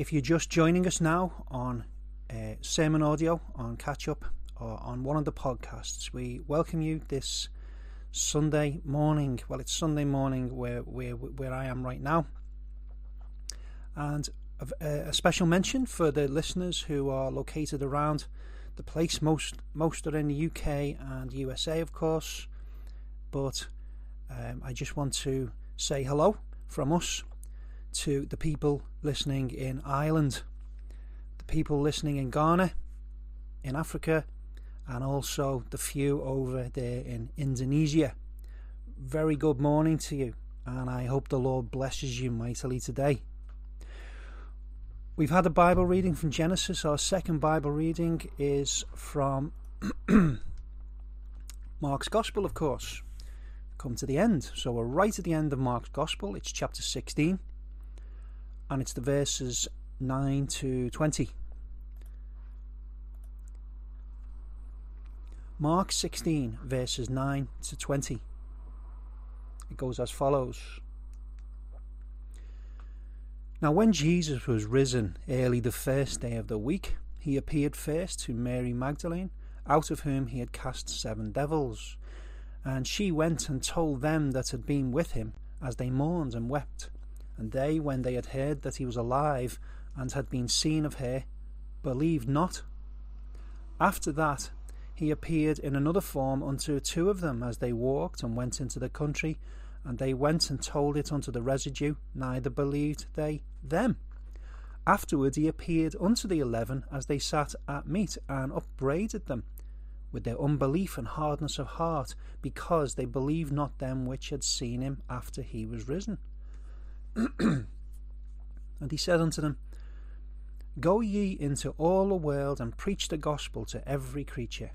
If you're just joining us now on uh, Sermon Audio, on Catch Up, or on one of the podcasts, we welcome you this Sunday morning. Well, it's Sunday morning where where where I am right now, and a, a special mention for the listeners who are located around the place. Most most are in the UK and USA, of course, but um, I just want to say hello from us to the people listening in Ireland, the people listening in Ghana, in Africa, and also the few over there in Indonesia. Very good morning to you, and I hope the Lord blesses you mightily today. We've had a Bible reading from Genesis. Our second Bible reading is from Mark's Gospel, of course. Come to the end. So we're right at the end of Mark's Gospel. It's chapter 16, and it's the verses 9 to 20. Mark 16, verses 9 to 20. It goes as follows. Now, when Jesus was risen early the first day of the week, he appeared first to Mary Magdalene, out of whom he had cast seven devils. And she went and told them that had been with him, as they mourned and wept. And they, when they had heard that he was alive and had been seen of her, believed not. After that, he appeared in another form unto two of them as they walked and went into the country, and they went and told it unto the residue, neither believed they them. Afterward he appeared unto the eleven as they sat at meat, and upbraided them with their unbelief and hardness of heart, because they believed not them which had seen him after he was risen. and he said unto them, Go ye into all the world and preach the gospel to every creature.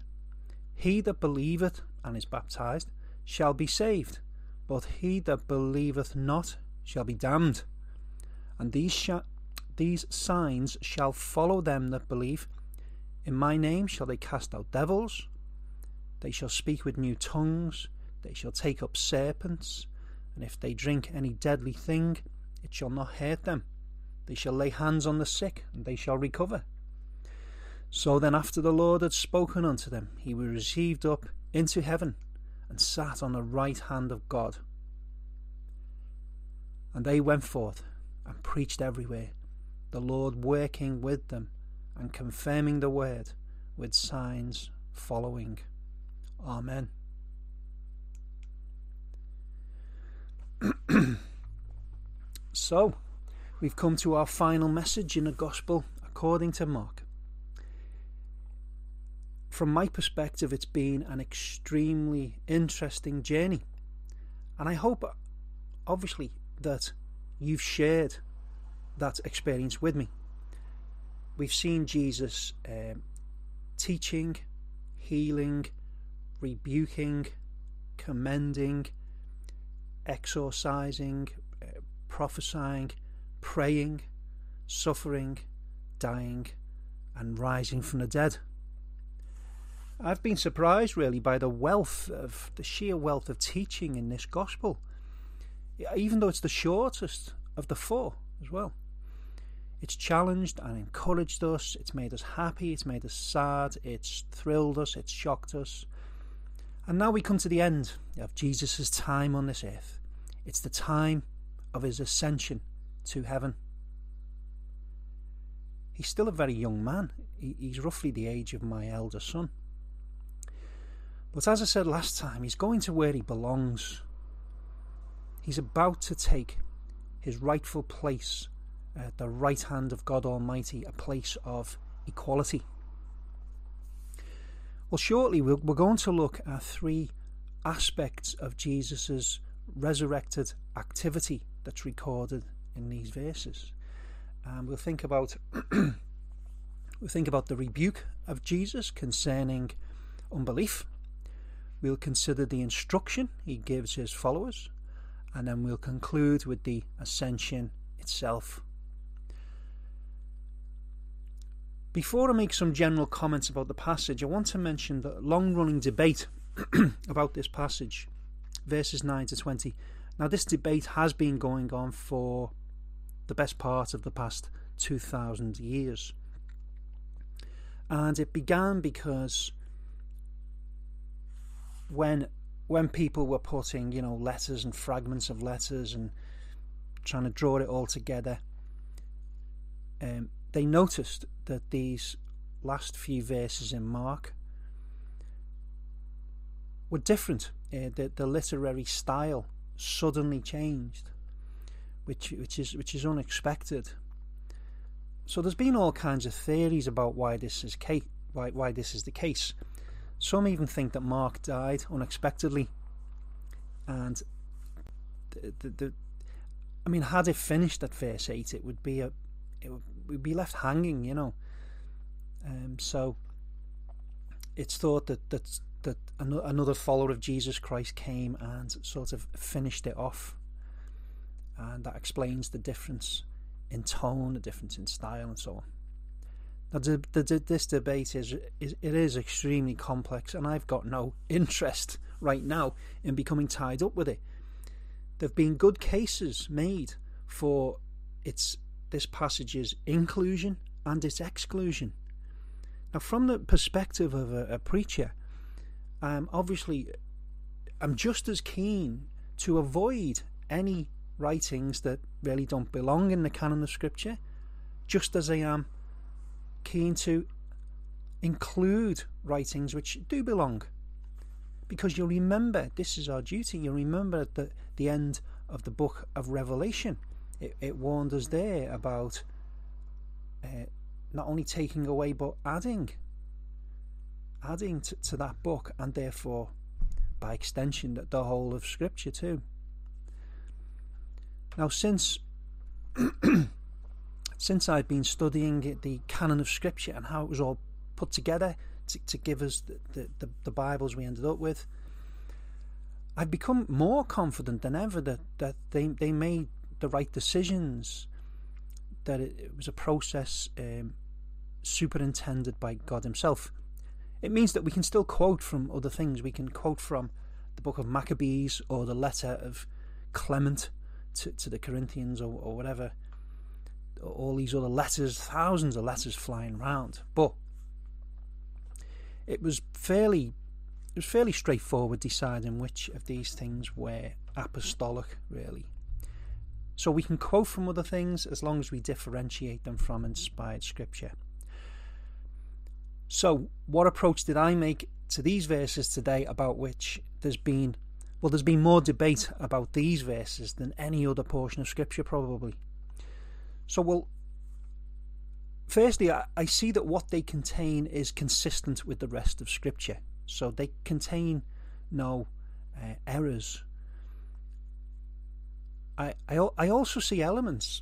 He that believeth and is baptized shall be saved, but he that believeth not shall be damned. And these, sh- these signs shall follow them that believe. In my name shall they cast out devils, they shall speak with new tongues, they shall take up serpents, and if they drink any deadly thing, it shall not hurt them. They shall lay hands on the sick, and they shall recover. So then, after the Lord had spoken unto them, he was received up into heaven and sat on the right hand of God. And they went forth and preached everywhere, the Lord working with them and confirming the word with signs following. Amen. so, we've come to our final message in the Gospel according to Mark. From my perspective, it's been an extremely interesting journey. And I hope, obviously, that you've shared that experience with me. We've seen Jesus um, teaching, healing, rebuking, commending, exorcising, uh, prophesying, praying, suffering, dying, and rising from the dead. I've been surprised really by the wealth of the sheer wealth of teaching in this gospel even though it's the shortest of the four as well. It's challenged and encouraged us, it's made us happy, it's made us sad, it's thrilled us, it's shocked us. And now we come to the end of Jesus' time on this earth. It's the time of his ascension to heaven. He's still a very young man. He's roughly the age of my elder son. But as I said last time, he's going to where he belongs He's about to take his rightful place at the right hand of God Almighty, a place of equality. Well, shortly we're going to look at three aspects of Jesus' resurrected activity that's recorded in these verses. And we'll think about we'll think about the rebuke of Jesus concerning unbelief. We'll consider the instruction he gives his followers and then we'll conclude with the ascension itself. Before I make some general comments about the passage, I want to mention the long running debate about this passage, verses 9 to 20. Now, this debate has been going on for the best part of the past 2,000 years. And it began because when when people were putting, you know, letters and fragments of letters and trying to draw it all together, um, they noticed that these last few verses in Mark were different. Uh, the, the literary style suddenly changed, which which is which is unexpected. So there's been all kinds of theories about why this is case, why why this is the case. Some even think that Mark died unexpectedly, and the, the, the I mean, had it finished at verse eight, it would be a it would be left hanging, you know. Um, so it's thought that that that another follower of Jesus Christ came and sort of finished it off, and that explains the difference in tone, the difference in style, and so on. Now, the, the, this debate is, is it is extremely complex, and I've got no interest right now in becoming tied up with it. There've been good cases made for its this passage's inclusion and its exclusion. Now, from the perspective of a, a preacher, um, obviously, I'm just as keen to avoid any writings that really don't belong in the canon of Scripture, just as I am keen to include writings which do belong. Because you'll remember, this is our duty, you'll remember at the, the end of the book of Revelation, it, it warned us there about uh, not only taking away but adding. Adding to, to that book, and therefore, by extension, the, the whole of Scripture too. Now, since since I've been studying the canon of Scripture and how it was all put together to, to give us the, the, the, Bibles we ended up with, I've become more confident than ever that, that they, they made the right decisions, that it, it was a process um, superintended by God Himself. It means that we can still quote from other things. We can quote from the book of Maccabees or the letter of Clement to, to the Corinthians or, or whatever all these other letters, thousands of letters flying around. But it was fairly it was fairly straightforward deciding which of these things were apostolic, really. So we can quote from other things as long as we differentiate them from inspired scripture. So, what approach did I make to these verses today about which there's been well there's been more debate about these verses than any other portion of scripture probably. So, well, firstly, I, I see that what they contain is consistent with the rest of Scripture. So they contain no uh, errors. I, I, I also see elements.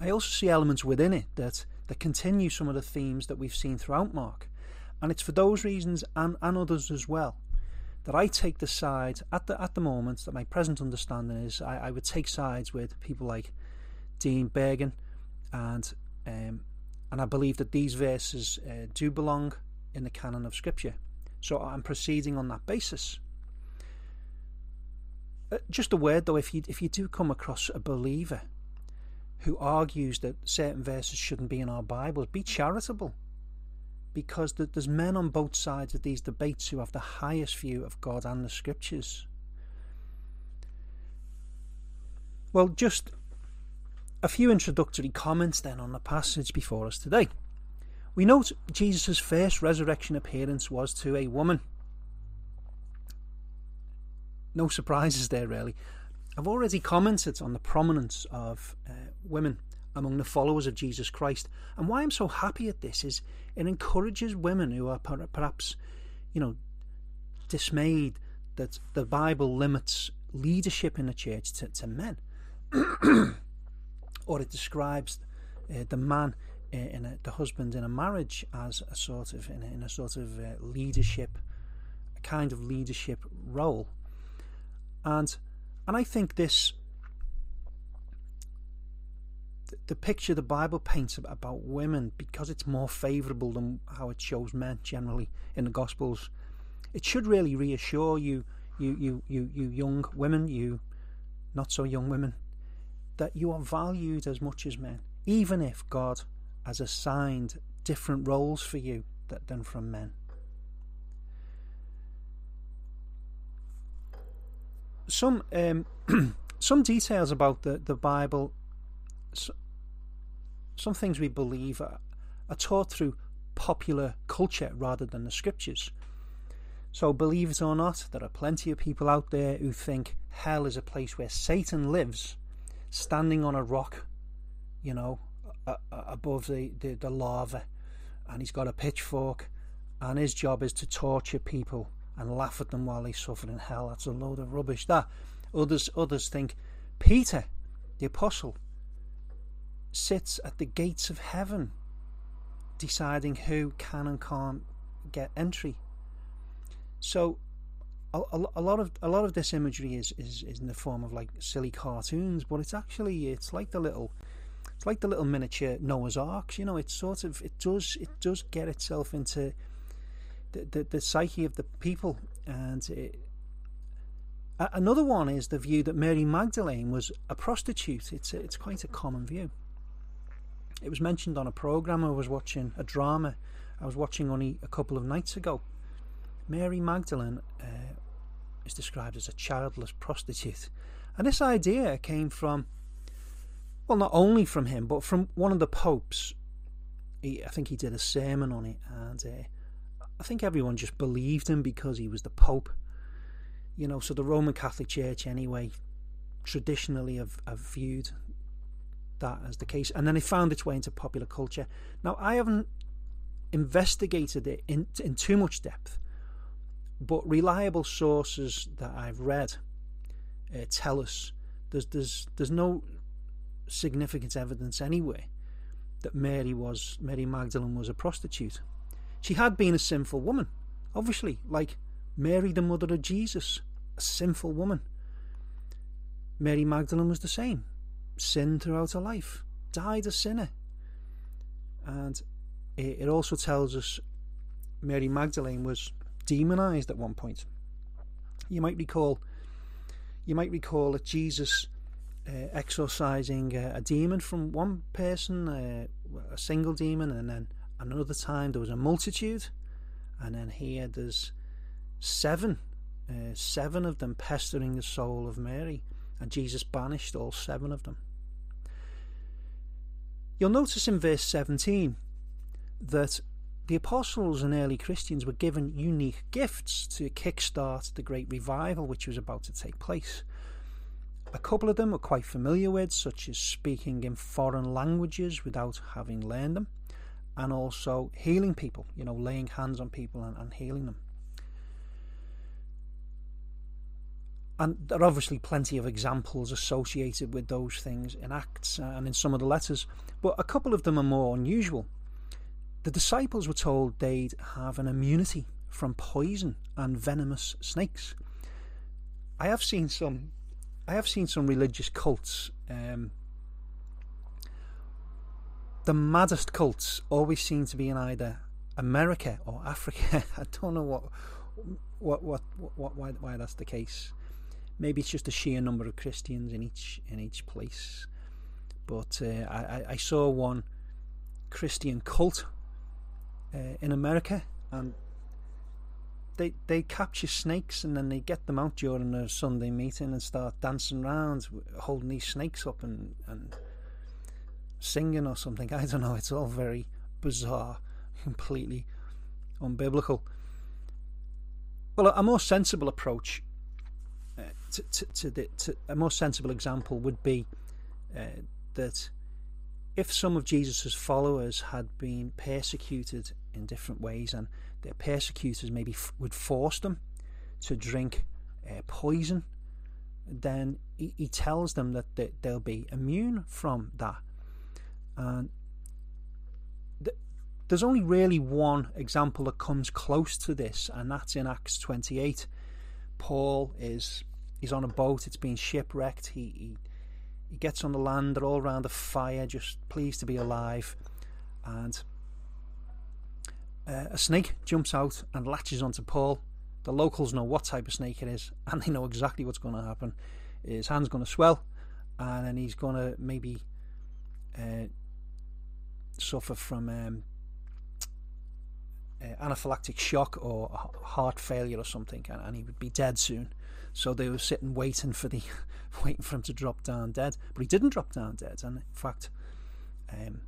I also see elements within it that, that continue some of the themes that we've seen throughout Mark. And it's for those reasons and, and others as well that I take the side at the at the moment that my present understanding is I, I would take sides with people like Dean Burgon, and um, and I believe that these verses uh, do belong in the canon of Scripture. So I'm proceeding on that basis. Uh, just a word though, if you if you do come across a believer who argues that certain verses shouldn't be in our Bibles, be charitable, because there's men on both sides of these debates who have the highest view of God and the Scriptures. Well, just a few introductory comments then on the passage before us today. We note Jesus' first resurrection appearance was to a woman. No surprises there, really. I've already commented on the prominence of uh, women among the followers of Jesus Christ, and why I'm so happy at this is it encourages women who are perhaps, you know, dismayed that the Bible limits leadership in the church to, to men. or it describes uh, the man uh, in a, the husband in a marriage as a sort of in a, in a sort of uh, leadership, a kind of leadership role, and and I think this the picture the Bible paints about women because it's more favourable than how it shows men generally in the Gospels. It should really reassure you, you, you, you, you young women, you not so young women, that you are valued as much as men. even if God has assigned different roles for you than from men. Some um, some details about the, the Bible, some things we believe are, are taught through popular culture rather than the scriptures. So, believe it or not, there are plenty of people out there who think hell is a place where Satan lives, standing on a rock, you know, above the, the, the lava, and he's got a pitchfork, and his job is to torture people and laugh at them while they suffer in hell. That's a load of rubbish. That others others think Peter, the apostle, sits at the gates of heaven, deciding who can and can't get entry so a, a, a, lot of a lot of this imagery is, is, is in the form of like silly cartoons, but it's actually it's like the little it's like the little miniature Noah's Arks. You know, it's sort of it does it does get itself into the the, psyche of the people, and it, another one is the view that Mary Magdalene was a prostitute. It's a, it's quite a common view. It was mentioned on a program I was watching, a drama I was watching only a couple of nights ago Mary Magdalene uh, is described as a childless prostitute. And this idea came from, well, not only from him, but from one of the popes. He, I think he did a sermon on it, and uh, I think everyone just believed him because he was the pope. You know, so the Roman Catholic Church, anyway, traditionally have, have viewed that as the case, and then it found its way into popular culture. Now, I haven't investigated it in in too much depth, but reliable sources that I've read uh, tell us there's there's there's no significant evidence anyway that Mary was Mary Magdalene was a prostitute. She had been a sinful woman, obviously, like Mary, the mother of Jesus, a sinful woman. Mary Magdalene was the same, sinned throughout her life, died a sinner, and it, also tells us Mary Magdalene was demonized at one point. You might recall, you might recall that Jesus uh, exorcising uh, a demon from one person, uh, a single demon, and then another time there was a multitude, and then here there's seven, uh, seven of them pestering the soul of Mary, and Jesus banished all seven of them. You'll notice in verse 17 that the apostles and early Christians were given unique gifts to kickstart the great revival which was about to take place. A couple of them were quite familiar with, such as speaking in foreign languages without having learned them, and also healing people, you know, laying hands on people and, and healing them. And there are obviously plenty of examples associated with those things in Acts and in some of the letters, but a couple of them are more unusual. The disciples were told they'd have an immunity from poison and venomous snakes. I have seen some. I have seen some religious cults. Um, the maddest cults always seem to be in either America or Africa. I don't know what, what, what, what, why, why that's the case. Maybe it's just a sheer number of Christians in each in each place. But uh, I, I saw one Christian cult uh, in America, and they they capture snakes and then they get them out during a Sunday meeting and start dancing around, holding these snakes up and and singing or something. I don't know. It's all very bizarre, completely unbiblical. Well, a more sensible approach uh, to, to, to, the, to, a more sensible example would be uh, that if some of Jesus' followers had been persecuted in different ways, and their persecutors maybe f- would force them to drink uh, poison, then he, he, tells them that they, they'll be immune from that. And th- there's only really one example that comes close to this, and that's in Acts 28. Paul is he's on a boat; it's been shipwrecked. He, he he gets on the land, they're all around the fire, just pleased to be alive. And uh, a snake jumps out and latches onto Paul. The locals know what type of snake it is, and they know exactly what's going to happen. His hand's going to swell, and then he's going to maybe uh, suffer from um, uh, anaphylactic shock or heart failure or something, and, and, he would be dead soon. So they were sitting waiting for the waiting for him to drop down dead, but he didn't drop down dead. And in fact, um,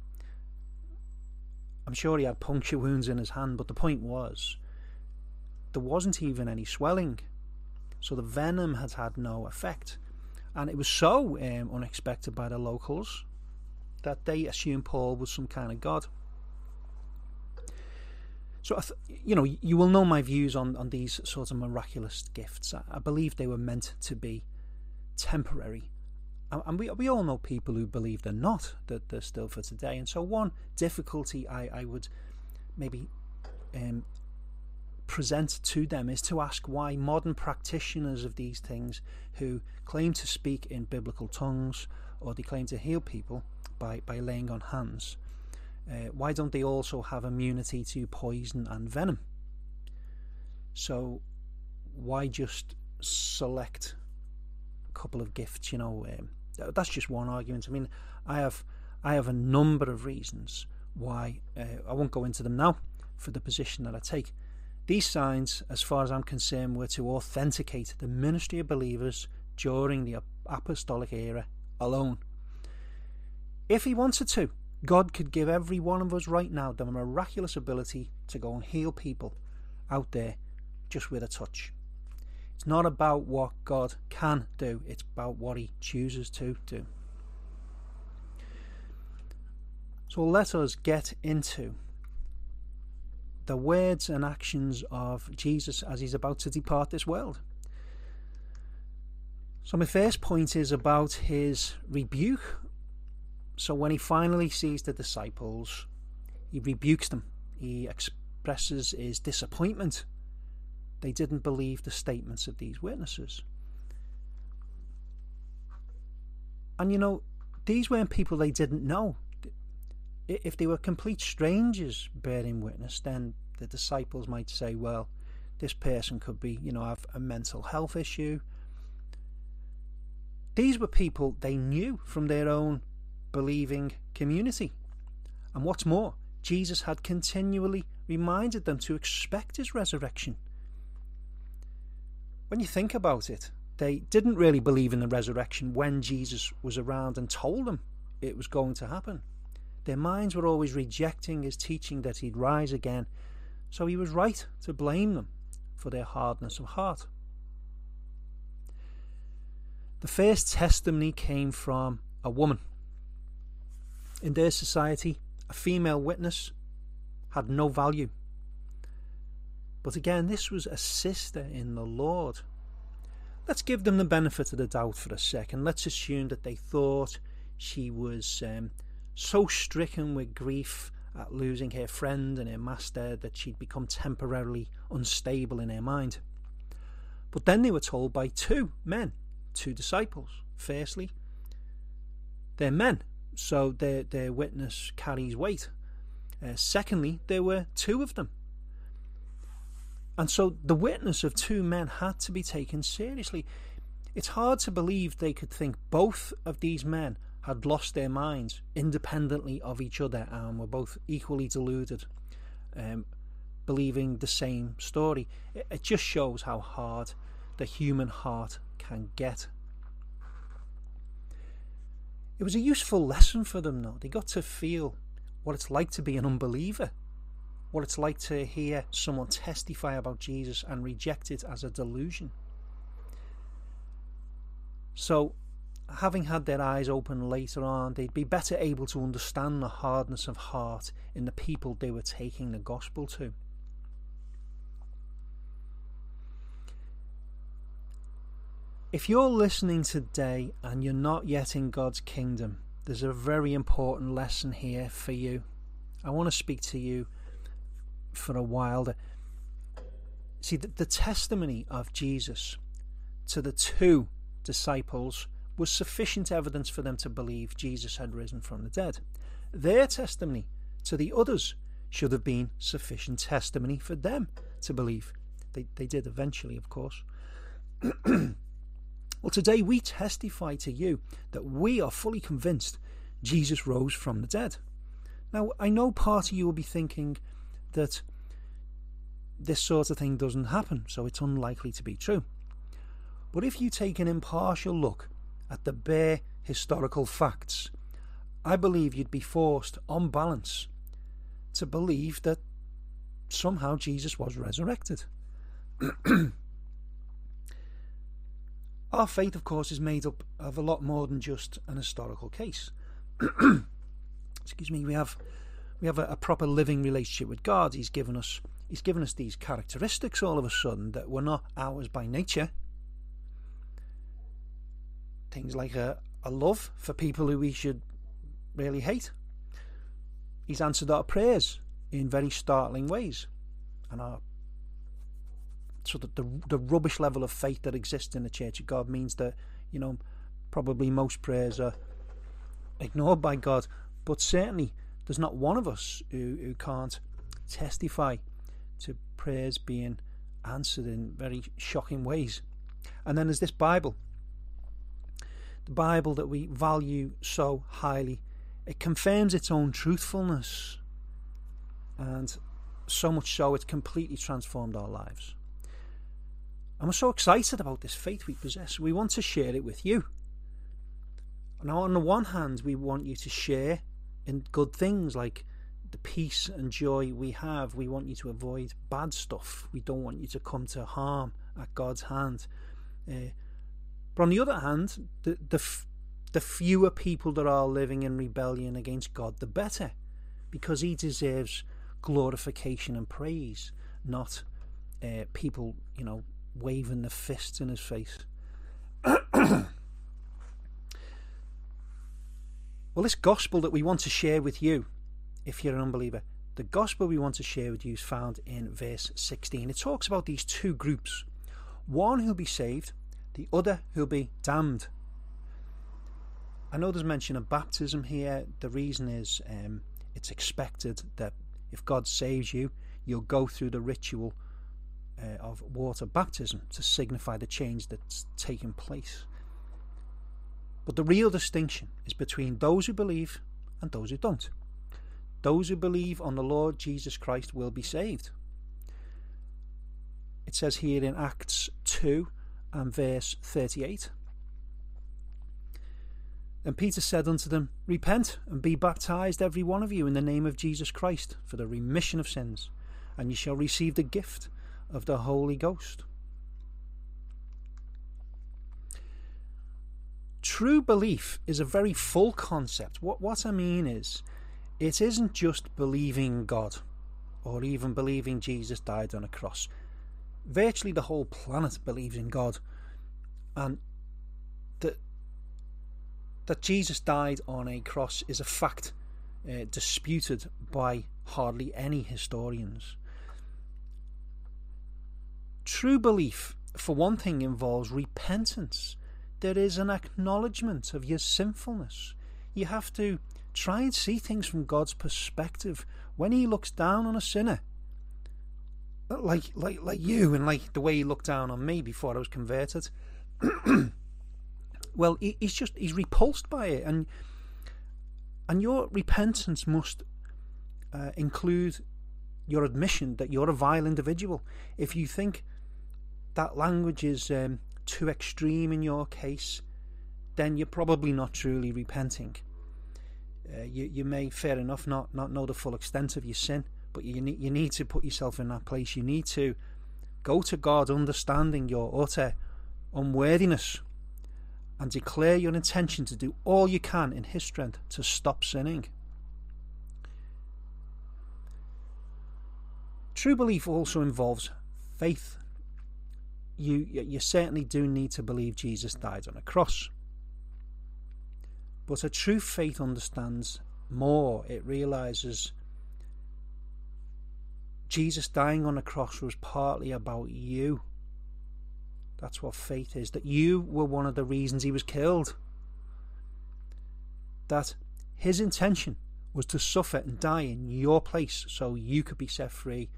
I'm sure he had puncture wounds in his hand. But the point was, there wasn't even any swelling, so the venom had had no effect, and it was so um, unexpected by the locals that they assumed Paul was some kind of god. So, you know, you will know my views on, on these sorts of miraculous gifts. I, I believe they were meant to be temporary. And we, we all know people who believe they're not, that they're still for today. And so, one difficulty I, I would maybe um, present to them is to ask why modern practitioners of these things who claim to speak in biblical tongues or they claim to heal people by, by laying on hands uh, why don't they also have immunity to poison and venom? So, why just select a couple of gifts? You know, um, that's just one argument. I mean, I have I have a number of reasons why uh, I won't go into them now for the position that I take. These signs, as far as I'm concerned, were to authenticate the ministry of believers during the apostolic era alone. If he wanted to, God could give every one of us right now the miraculous ability to go and heal people out there just with a touch. It's not about what God can do, it's about what He chooses to do. So let us get into the words and actions of Jesus as He's about to depart this world. So, my first point is about His rebuke so when he finally sees the disciples, he rebukes them. He expresses his disappointment. They didn't believe the statements of these witnesses. And you know, these weren't people they didn't know. If they were complete strangers bearing witness, then the disciples might say, well, this person could be, you know, have a mental health issue. These were people they knew from their own believing community. And what's more, Jesus had continually reminded them to expect his resurrection. When you think about it, they didn't really believe in the resurrection when Jesus was around and told them it was going to happen. Their minds were always rejecting his teaching that he'd rise again, so he was right to blame them for their hardness of heart. The first testimony came from a woman in their society, a female witness had no value. But again, this was a sister in the Lord. Let's give them the benefit of the doubt for a second. Let's assume that they thought she was um, so stricken with grief at losing her friend and her master that she'd become temporarily unstable in her mind. But then they were told by two men, two disciples. Firstly, they're men so their, their witness carries weight. Uh, secondly, there were two of them. And so the witness of two men had to be taken seriously. It's hard to believe they could think both of these men had lost their minds independently of each other and were both equally deluded, um, believing the same story. It, it just shows how hard the human heart can get. It was a useful lesson for them, though. They got to feel what it's like to be an unbeliever, what it's like to hear someone testify about Jesus and reject it as a delusion. So, having had their eyes open later on, they'd be better able to understand the hardness of heart in the people they were taking the gospel to. If you're listening today and you're not yet in God's kingdom, there's a very important lesson here for you. I want to speak to you for a while. See, the, the testimony of Jesus to the two disciples was sufficient evidence for them to believe Jesus had risen from the dead. Their testimony to the others should have been sufficient testimony for them to believe. They, they did eventually, of course. Well, today we testify to you that we are fully convinced Jesus rose from the dead. Now, I know part of you will be thinking that this sort of thing doesn't happen, so it's unlikely to be true. But if you take an impartial look at the bare historical facts, I believe you'd be forced, on balance, to believe that somehow Jesus was resurrected. Our faith, of course, is made up of a lot more than just an historical case. Excuse me. We have we have a, a, proper living relationship with God. He's given us He's given us these characteristics all of a sudden that were not ours by nature. Things like a, a love for people who we should really hate. He's answered our prayers in very startling ways, and our so that the the rubbish level of faith that exists in the Church of God means that you know probably most prayers are ignored by God, but certainly there's not one of us who, who can't testify to prayers being answered in very shocking ways. And then there's this Bible, the Bible that we value so highly. It confirms its own truthfulness, and so much so it's completely transformed our lives. We're so excited about this faith we possess. We want to share it with you. Now, on the one hand, we want you to share in good things like the peace and joy we have. We want you to avoid bad stuff. We don't want you to come to harm at God's hand. Uh, but on the other hand, the, the, the fewer people that are living in rebellion against God, the better, because He deserves glorification and praise, not uh, people, you know, waving the fists in His face. Well, this gospel that we want to share with you, if you're an unbeliever, the gospel we want to share with you is found in verse 16. It talks about these two groups one who'll be saved, the other who'll be damned. I know there's mention of baptism here. The reason is um, it's expected that if God saves you, you'll go through the ritual uh, of water baptism to signify the change that's taken place. But the real distinction is between those who believe and those who don't. Those who believe on the Lord Jesus Christ will be saved. It says here in Acts 2 and verse 38. And Peter said unto them, Repent and be baptized, every one of you, in the name of Jesus Christ, for the remission of sins, and ye shall receive the gift of the Holy Ghost. True belief is a very full concept. What, what I mean is, it isn't just believing God or even believing Jesus died on a cross. Virtually the whole planet believes in God and that that Jesus died on a cross is a fact uh, disputed by hardly any historians. True belief, for one thing, involves repentance there is an acknowledgement of your sinfulness. You have to try and see things from God's perspective when He looks down on a sinner. Like, like, like you, and like the way He looked down on me before I was converted. well, he, he's just he's repulsed by it, and and your repentance must uh, include your admission that you're a vile individual. If you think that language is um, too extreme in your case, then you're probably not truly repenting. Uh, you you may fair enough not not know the full extent of your sin, but you need you need to put yourself in that place. You need to go to God, understanding your utter unworthiness, and declare your intention to do all you can in His strength to stop sinning. True belief also involves faith you you certainly do need to believe Jesus died on a cross. But a true faith understands more. It realizes Jesus dying on a cross was partly about you. That's what faith is. That you were one of the reasons he was killed. That his intention was to suffer and die in your place so you could be set free,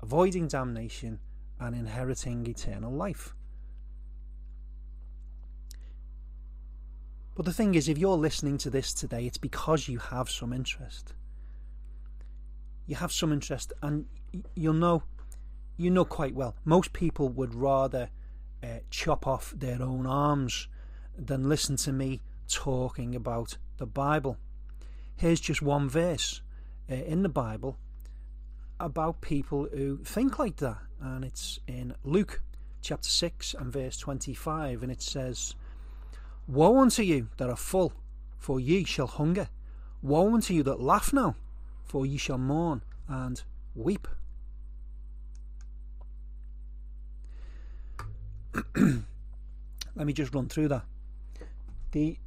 avoiding damnation and inheriting eternal life. But the thing is, if you're listening to this today, it's because you have some interest. you have some interest, and you'll know, you know quite well, most people would rather uh, chop off their own arms than listen to me talking about the Bible. Here's just one verse uh, in the Bible about people who think like that, and it's in Luke chapter 6 and verse 25, and it says, Woe unto you that are full, for ye shall hunger. Woe unto you that laugh now, for ye shall mourn and weep. Let me just run through that. The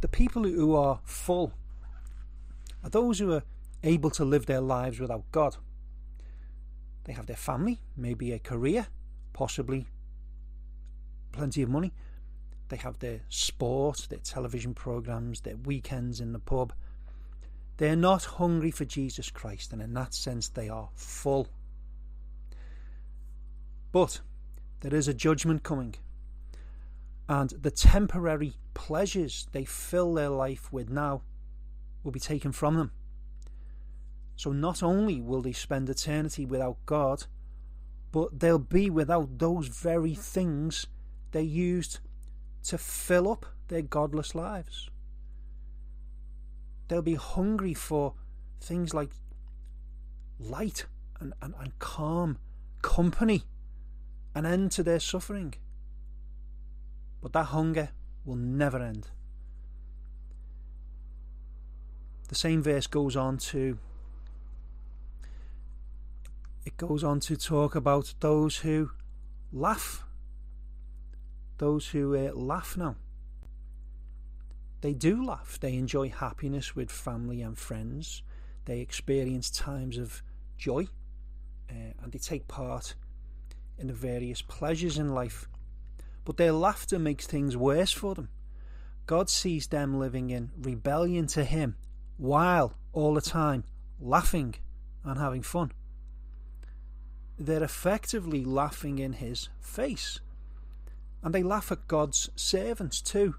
the people who are full are those who are able to live their lives without God. They have their family, maybe a career, possibly plenty of money. They have their sport, their television programs, their weekends in the pub. They're not hungry for Jesus Christ, and in that sense, they are full. But there is a judgment coming, and the temporary pleasures they fill their life with now will be taken from them. So not only will they spend eternity without God, but they'll be without those very things they used to fill up their godless lives. They'll be hungry for things like light and, and, and calm, company, an end to their suffering. But that hunger will never end. The same verse goes on to it goes on to talk about those who laugh. Those who uh, laugh now. They do laugh. They enjoy happiness with family and friends. They experience times of joy uh, and they take part in the various pleasures in life. But their laughter makes things worse for them. God sees them living in rebellion to Him while all the time laughing and having fun they're effectively laughing in his face. And they laugh at God's servants too.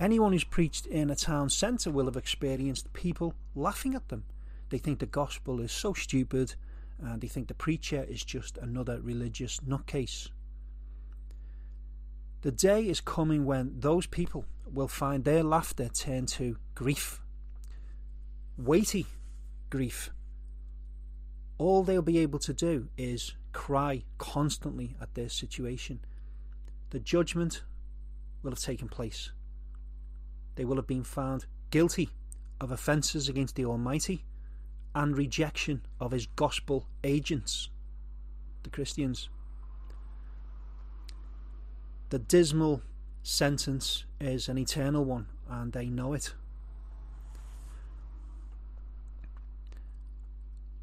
Anyone who's preached in a town centre will have experienced people laughing at them. They think the gospel is so stupid and they think the preacher is just another religious nutcase. The day is coming when those people will find their laughter turn to grief. Weighty grief all they'll be able to do is cry constantly at their situation. The judgment will have taken place. They will have been found guilty of offences against the Almighty and rejection of His gospel agents, the Christians. The dismal sentence is an eternal one, and they know it.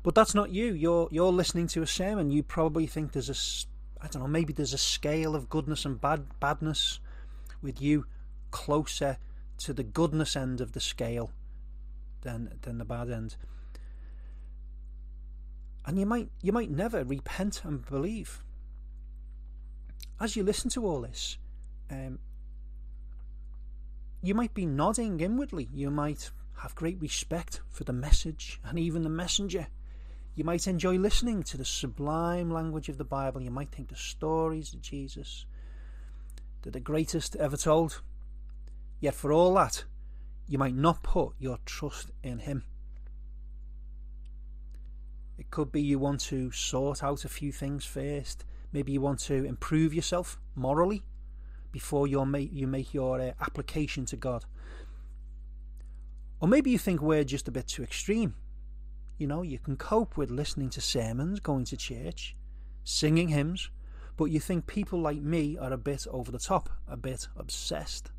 But that's not you. You're you're listening to a sermon. You probably think there's a I don't know. Maybe there's a scale of goodness and bad badness, with you closer to the goodness end of the scale than than the bad end. And you might you might never repent and believe. As you listen to all this, um, you might be nodding inwardly. You might have great respect for the message and even the messenger. You might enjoy listening to the sublime language of the Bible. You might think the stories of Jesus are the greatest ever told. Yet for all that, you might not put your trust in Him. It could be you want to sort out a few things first. Maybe you want to improve yourself morally before you make, you make your uh, application to God. Or maybe you think we're just a bit too extreme you know, you can cope with listening to sermons, going to church, singing hymns, but you think people like me are a bit over the top, a bit obsessed.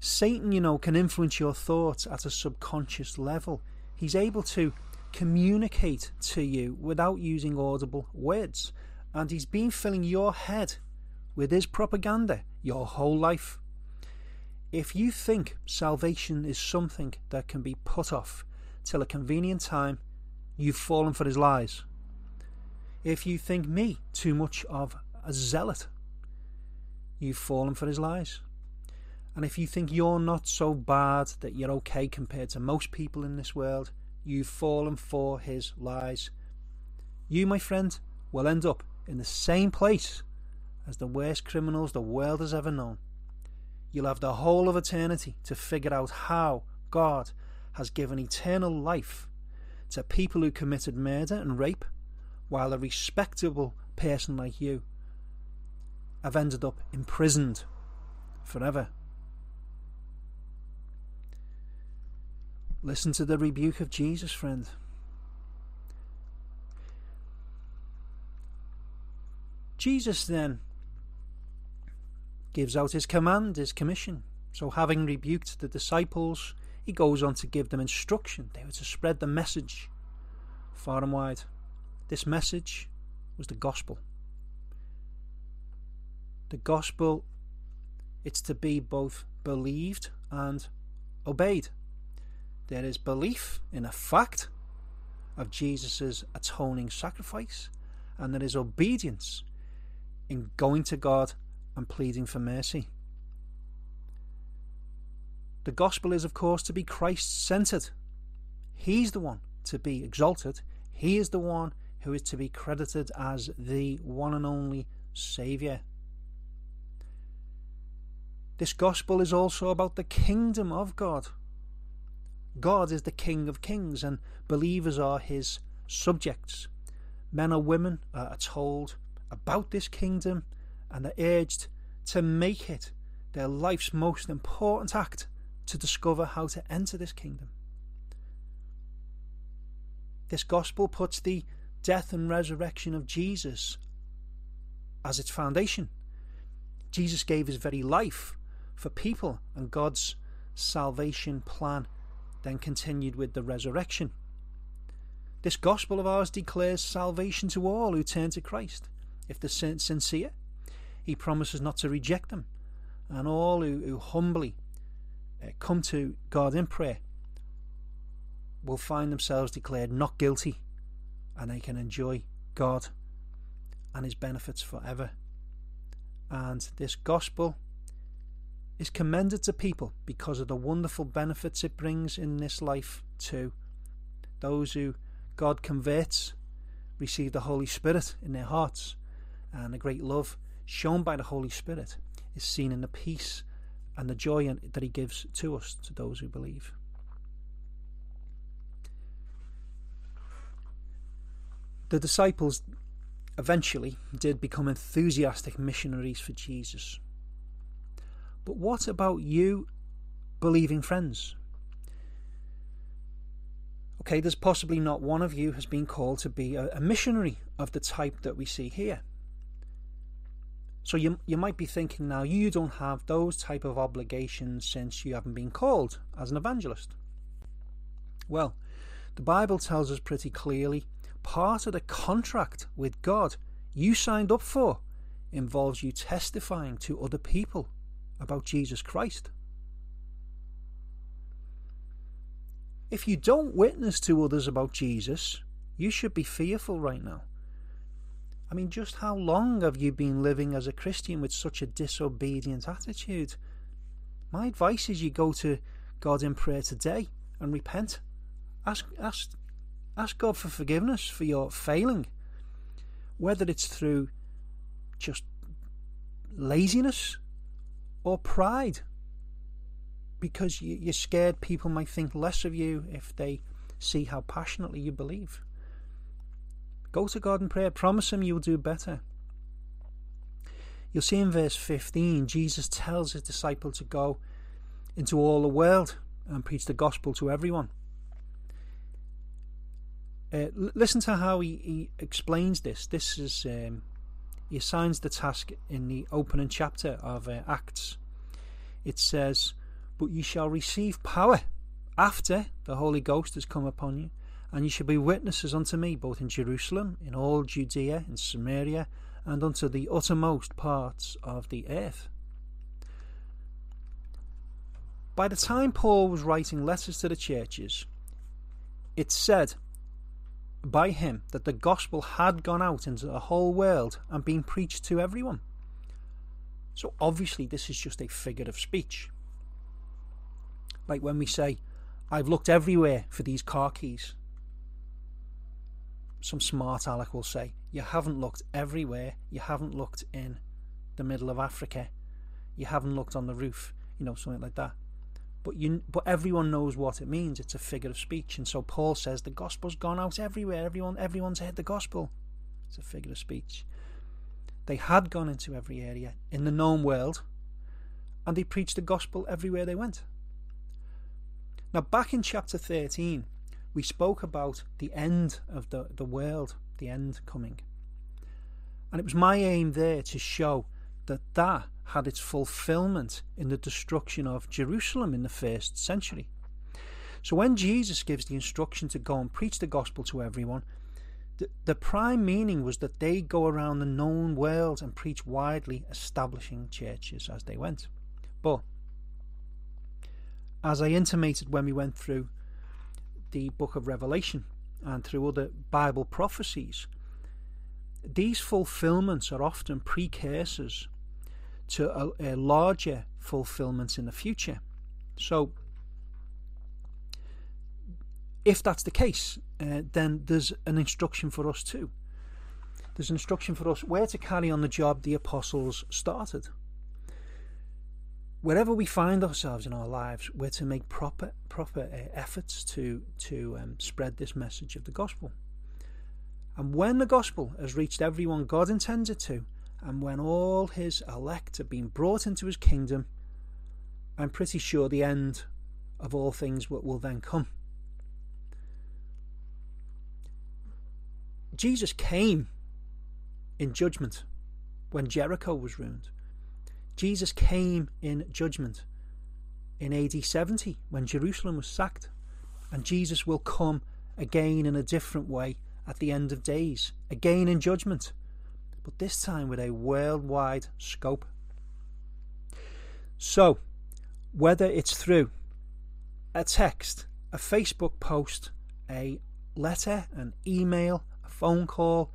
Satan, you know, can influence your thoughts at a subconscious level. He's able to communicate to you without using audible words, and he's been filling your head with his propaganda your whole life. If you think salvation is something that can be put off till a convenient time, you've fallen for his lies. If you think me too much of a zealot, you've fallen for his lies. And if you think you're not so bad that you're okay compared to most people in this world, you've fallen for his lies. You, my friend, will end up in the same place as the worst criminals the world has ever known. You'll have the whole of eternity to figure out how God has given eternal life to people who committed murder and rape, while a respectable person like you have ended up imprisoned forever. Listen to the rebuke of Jesus, friend. Jesus then gives out his command, his commission. So, having rebuked the disciples, he goes on to give them instruction. They were to spread the message far and wide. This message was the gospel. The gospel, it's to be both believed and obeyed. There is belief in a fact of Jesus' atoning sacrifice, and there is obedience in going to God and pleading for mercy. The gospel is, of course, to be Christ centered. He's the one to be exalted, He is the one who is to be credited as the one and only Saviour. This gospel is also about the kingdom of God. God is the King of kings, and believers are his subjects. Men or women are told about this kingdom and are urged to make it their life's most important act to discover how to enter this kingdom. This gospel puts the death and resurrection of Jesus as its foundation. Jesus gave his very life for people, and God's salvation plan then continued with the resurrection. This gospel of ours declares salvation to all who turn to Christ. If they're sincere, he promises not to reject them. And all who, who humbly uh, come to God in prayer will find themselves declared not guilty and they can enjoy God and his benefits forever. And this gospel is commended to people because of the wonderful benefits it brings in this life too. Those who God converts receive the Holy Spirit in their hearts and a great love shown by the Holy Spirit is seen in the peace and the joy that He gives to us, to those who believe. The disciples eventually did become enthusiastic missionaries for Jesus. But what about you, believing friends? Okay, there's possibly not one of you has been called to be a, missionary of the type that we see here. So you you might be thinking now you don't have those type of obligations since you haven't been called as an evangelist. Well, the Bible tells us pretty clearly part of the contract with God you signed up for involves you testifying to other people about Jesus Christ. If you don't witness to others about Jesus, you should be fearful right now I mean, just how long have you been living as a Christian with such a disobedient attitude? My advice is you go to God in prayer today and repent. Ask, ask, ask God for forgiveness for your failing, whether it's through just laziness or pride, because you're scared people might think less of you if they see how passionately you believe. Go to God in prayer. Promise Him you'll do better. You'll see in verse 15, Jesus tells his disciple to go into all the world and preach the gospel to everyone. Uh, listen to how he, he, explains this. This is um, he assigns the task in the opening chapter of uh, Acts. It says, "But ye shall receive power after the Holy Ghost has come upon you, and ye shall be witnesses unto me both in Jerusalem, in all Judea, in Samaria, and unto the uttermost parts of the earth. By the time Paul was writing letters to the churches, it said by him that the gospel had gone out into the whole world and been preached to everyone. So obviously, this is just a figure of speech. Like when we say, I've looked everywhere for these car keys. Some smart aleck will say, You haven't looked everywhere. You haven't looked in the middle of Africa. You haven't looked on the roof. You know, something like that. But you, but everyone knows what it means. It's a figure of speech, and so Paul says the gospel's gone out everywhere. Everyone, everyone's heard the gospel. It's a figure of speech. They had gone into every area in the known world, and they preached the gospel everywhere they went. Now, back in chapter 13, we spoke about the end of the, the world, the end coming. And it was my aim there to show that that had its fulfillment in the destruction of Jerusalem in the first century. So when Jesus gives the instruction to go and preach the gospel to everyone, the, the prime meaning was that they go around the known world and preach widely, establishing churches as they went. But as I intimated when we went through the book of Revelation and through other Bible prophecies, these fulfillments are often precursors to a, a larger fulfillment in the future. So, if that's the case, uh, then there's an instruction for us too. There's an instruction for us where to carry on the job the apostles started wherever we find ourselves in our lives, we're to make proper proper uh, efforts to to um, spread this message of the gospel. And when the gospel has reached everyone God intends it to, and when all His elect have been brought into His kingdom, I'm pretty sure the end of all things will, will then come. Jesus came in judgment when Jericho was ruined. Jesus came in judgment in AD 70 when Jerusalem was sacked, and Jesus will come again in a different way at the end of days, again in judgment, but this time with a worldwide scope. So, whether it's through a text, a Facebook post, a letter, an email, a phone call,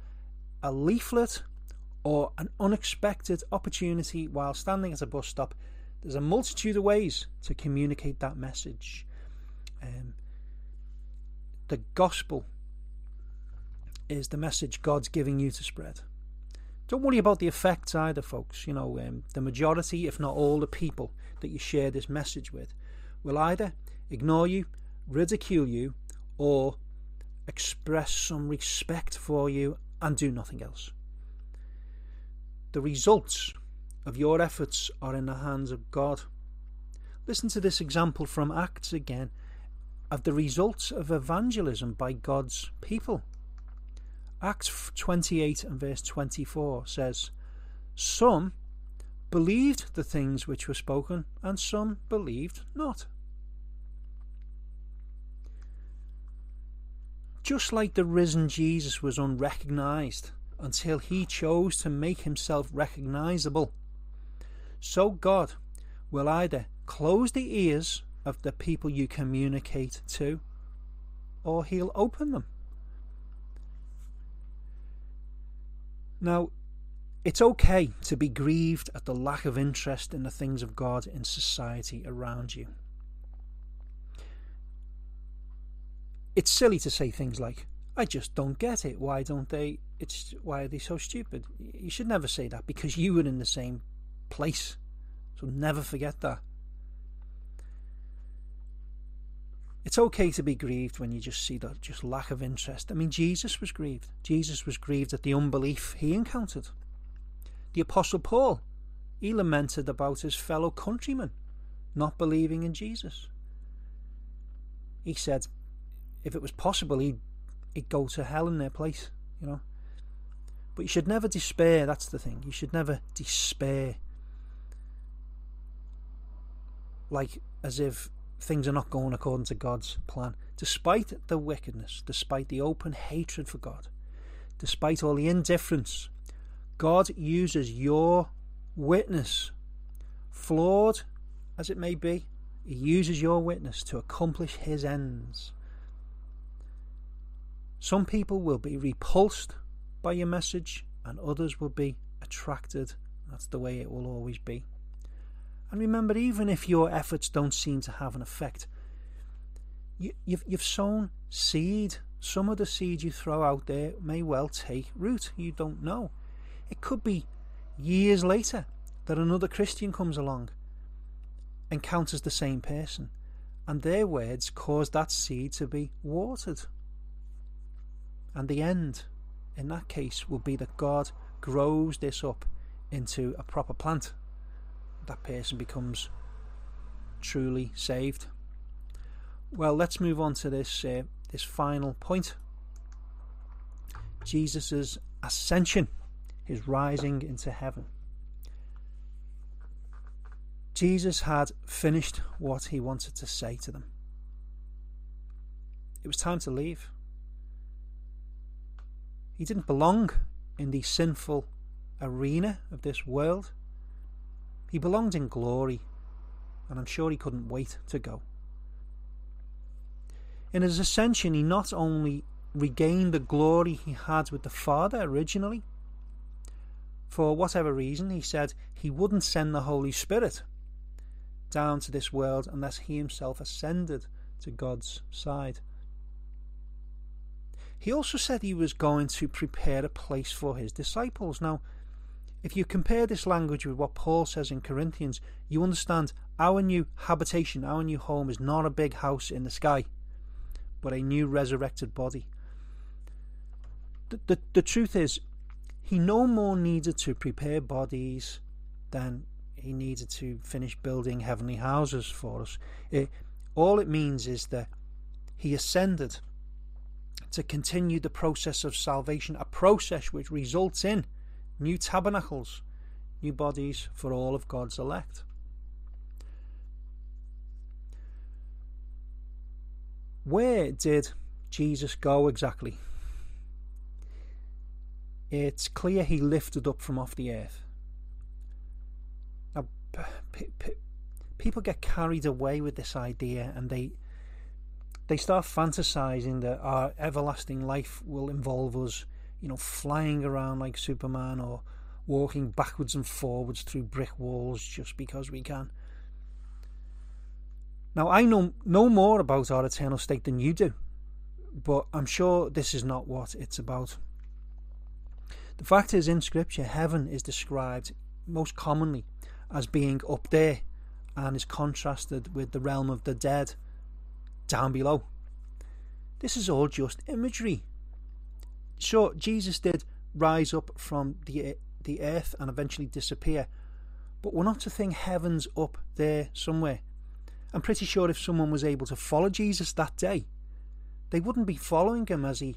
a leaflet, or an unexpected opportunity while standing at a bus stop, there's a multitude of ways to communicate that message. Um, the gospel is the message God's giving you to spread. Don't worry about the effects either, folks. You know, um, the majority, if not all, the people that you share this message with will either ignore you, ridicule you, or express some respect for you and do nothing else. The results of your efforts are in the hands of God. Listen to this example from Acts again of the results of evangelism by God's people. Acts 28 and verse 24 says, Some believed the things which were spoken, and some believed not. Just like the risen Jesus was unrecognized until he chose to make himself recognizable. So God will either close the ears of the people you communicate to, or he'll open them. Now, it's okay to be grieved at the lack of interest in the things of God in society around you. It's silly to say things like, I just don't get it. Why don't they? It's why are they so stupid? You should never say that because you were in the same place. So never forget that. It's okay to be grieved when you just see that just lack of interest. I mean, Jesus was grieved. Jesus was grieved at the unbelief he encountered. The Apostle Paul, he lamented about his fellow countrymen not believing in Jesus. He said, if it was possible, he'd it go to hell in their place, you know. But you should never despair, that's the thing. You should never despair. Like as if things are not going according to God's plan. Despite the wickedness, despite the open hatred for God, despite all the indifference, God uses your witness, flawed as it may be, He uses your witness to accomplish His ends. Some people will be repulsed by your message, and others will be attracted. That's the way it will always be. And remember, even if your efforts don't seem to have an effect, you, you've, you've sown seed. Some of the seed you throw out there may well take root. You don't know. It could be years later that another Christian comes along, encounters the same person, and their words cause that seed to be watered. And the end, in that case, will be that God grows this up into a proper plant. That person becomes truly saved. Well, let's move on to this uh, this final point. Jesus' ascension, his rising into heaven. Jesus had finished what he wanted to say to them. It was time to leave. He didn't belong in the sinful arena of this world. He belonged in glory, and I'm sure he couldn't wait to go. In his ascension, he not only regained the glory he had with the Father originally, for whatever reason, he said he wouldn't send the Holy Spirit down to this world unless he himself ascended to God's side. He also said he was going to prepare a place for his disciples. Now, if you compare this language with what Paul says in Corinthians, you understand our new habitation, our new home is not a big house in the sky, but a new resurrected body. The, the, the truth is, he no more needed to prepare bodies than he needed to finish building heavenly houses for us. It, all it means is that he ascended to continue the process of salvation, a process which results in new tabernacles, new bodies for all of God's elect. Where did Jesus go exactly? It's clear he lifted up from off the earth. P- p- people get carried away with this idea and they they start fantasizing that our everlasting life will involve us, you know, flying around like Superman or walking backwards and forwards through brick walls just because we can. Now, I know no more about our eternal state than you do, but I'm sure this is not what it's about. The fact is, in Scripture, heaven is described most commonly as being up there and is contrasted with the realm of the dead down below. This is all just imagery. Sure, Jesus did rise up from the the earth and eventually disappear, but we're not to think heaven's up there somewhere. I'm pretty sure if someone was able to follow Jesus that day, they wouldn't be following him as he,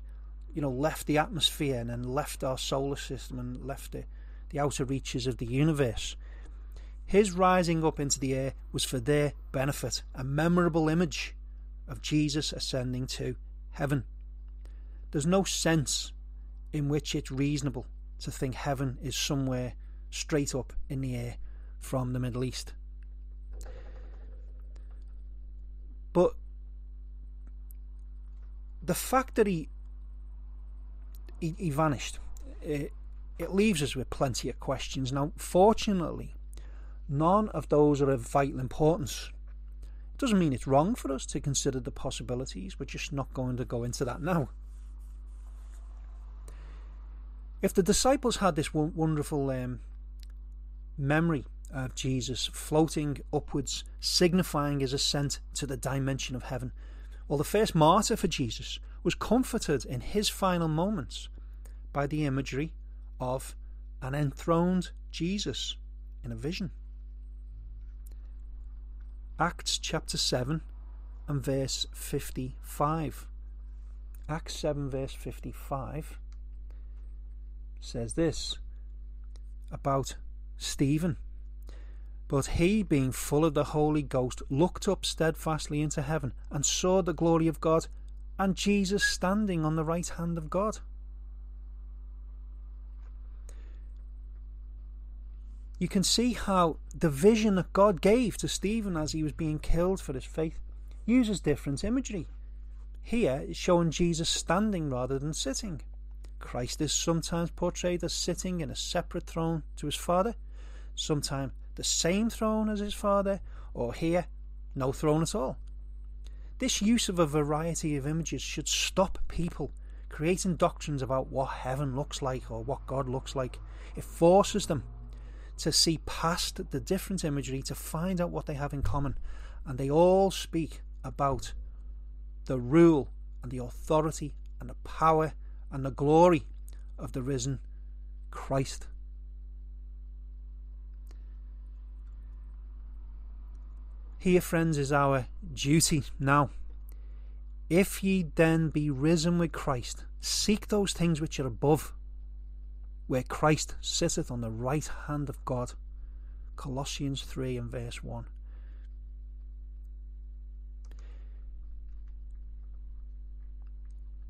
you know, left the atmosphere and then left our solar system and left the, the outer reaches of the universe. His rising up into the air was for their benefit, a memorable image of Jesus ascending to heaven. There's no sense in which it's reasonable to think heaven is somewhere straight up in the air from the Middle East. But the fact that he he, he vanished, it, it leaves us with plenty of questions. Now, fortunately, None of those are of vital importance. Doesn't mean it's wrong for us to consider the possibilities, we're just not going to go into that now. If the disciples had this wonderful um, memory of Jesus floating upwards, signifying his ascent to the dimension of heaven, well, the first martyr for Jesus was comforted in his final moments by the imagery of an enthroned Jesus in a vision. Acts chapter 7 and verse 55. Acts 7, verse 55 says this about Stephen. But he, being full of the Holy Ghost, looked up steadfastly into heaven and saw the glory of God and Jesus standing on the right hand of God. You can see how the vision that God gave to Stephen as he was being killed for his faith uses different imagery. Here it's showing Jesus standing rather than sitting. Christ is sometimes portrayed as sitting in a separate throne to his Father, sometimes the same throne as his Father, or here, no throne at all. This use of a variety of images should stop people creating doctrines about what heaven looks like or what God looks like. It forces them to see past the different imagery to find out what they have in common. And they all speak about the rule and the authority and the power and the glory of the risen Christ. Here, friends, is our duty now. If ye then be risen with Christ, seek those things which are above where Christ sitteth on the right hand of God. Colossians 3 and verse 1.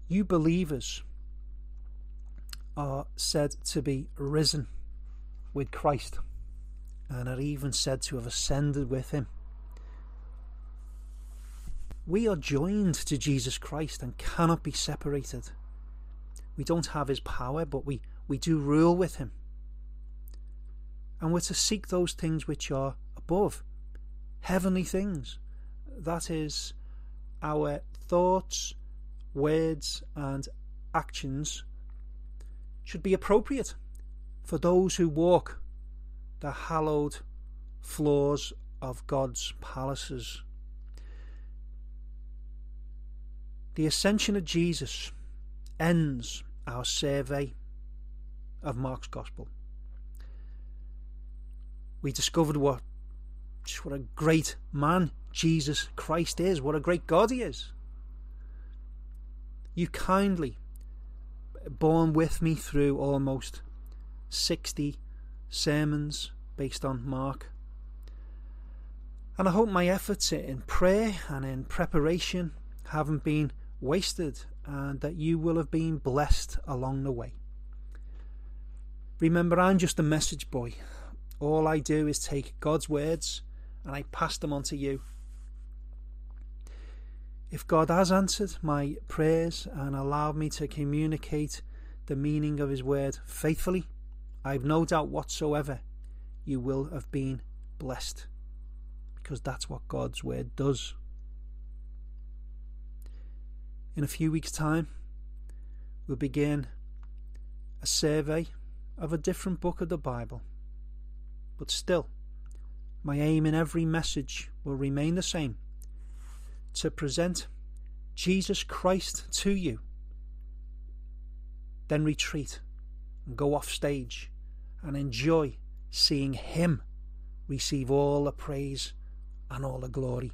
You believers are said to be risen with Christ and are even said to have ascended with him. We are joined to Jesus Christ and cannot be separated. We don't have his power, but we we do rule with him. And we're to seek those things which are above, heavenly things. That is, our thoughts, words, and actions should be appropriate for those who walk the hallowed floors of God's palaces. The ascension of Jesus ends our survey of Mark's Gospel. We discovered what just what a great man Jesus Christ is, what a great God he is. You kindly borne with me through almost 60 sermons based on Mark. And I hope my efforts in prayer and in preparation haven't been wasted and that you will have been blessed along the way. Remember, I'm just a message boy. All I do is take God's words and I pass them on to you. If God has answered my prayers and allowed me to communicate the meaning of His word faithfully, I've no doubt whatsoever you will have been blessed because that's what God's word does. In a few weeks' time, we'll begin a survey of a different book of the Bible. But still, my aim in every message will remain the same to present Jesus Christ to you. Then retreat and go off stage and enjoy seeing Him receive all the praise and all the glory.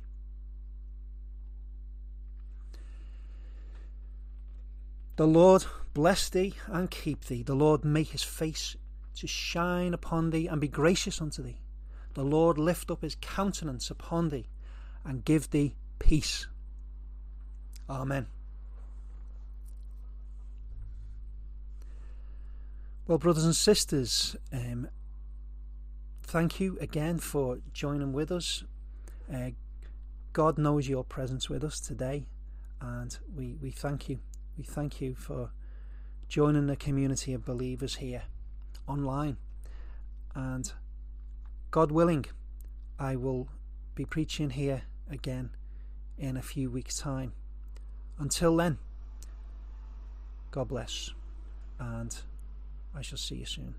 The Lord bless thee and keep thee. The Lord make his face to shine upon thee and be gracious unto thee. The Lord lift up his countenance upon thee and give thee peace. Amen. Well, brothers and sisters, um, thank you again for joining with us. Uh, God knows your presence with us today, and we, we thank you. We thank you for joining the community of believers here online. And God willing, I will be preaching here again in a few weeks' time. Until then, God bless, and I shall see you soon.